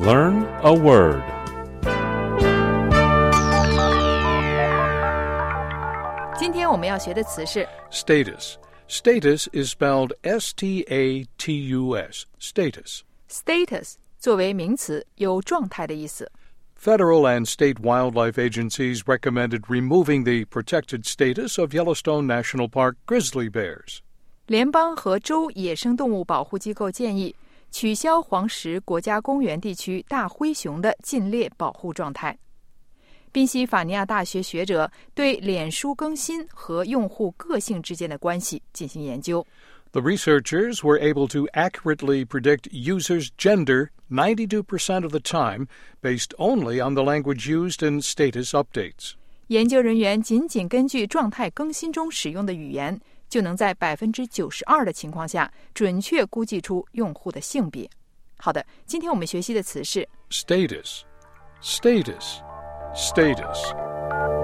Learn a word. 今天我们要学的词是 Status. Status is spelled S T A T U S. Status. status，作为名词，有状态的意思。 Federal and state wildlife agencies recommended removing the protected status of Yellowstone National Park grizzly bears. 联邦和州野生动物保护机构建议 取消黄石国家公园地区大灰熊的禁猎保护状态。宾夕法尼亚大学学者对脸书更新和用户个性之间的关系进行研究。The researchers were able to accurately predict users' gender 92% of the time based only on the language used in status updates. 研究人员仅仅根据状态更新中使用的语言，就能在百分之九十二的情况下准确估计出用户的性别。好的，今天我们学习的词是 Status. Status. Status.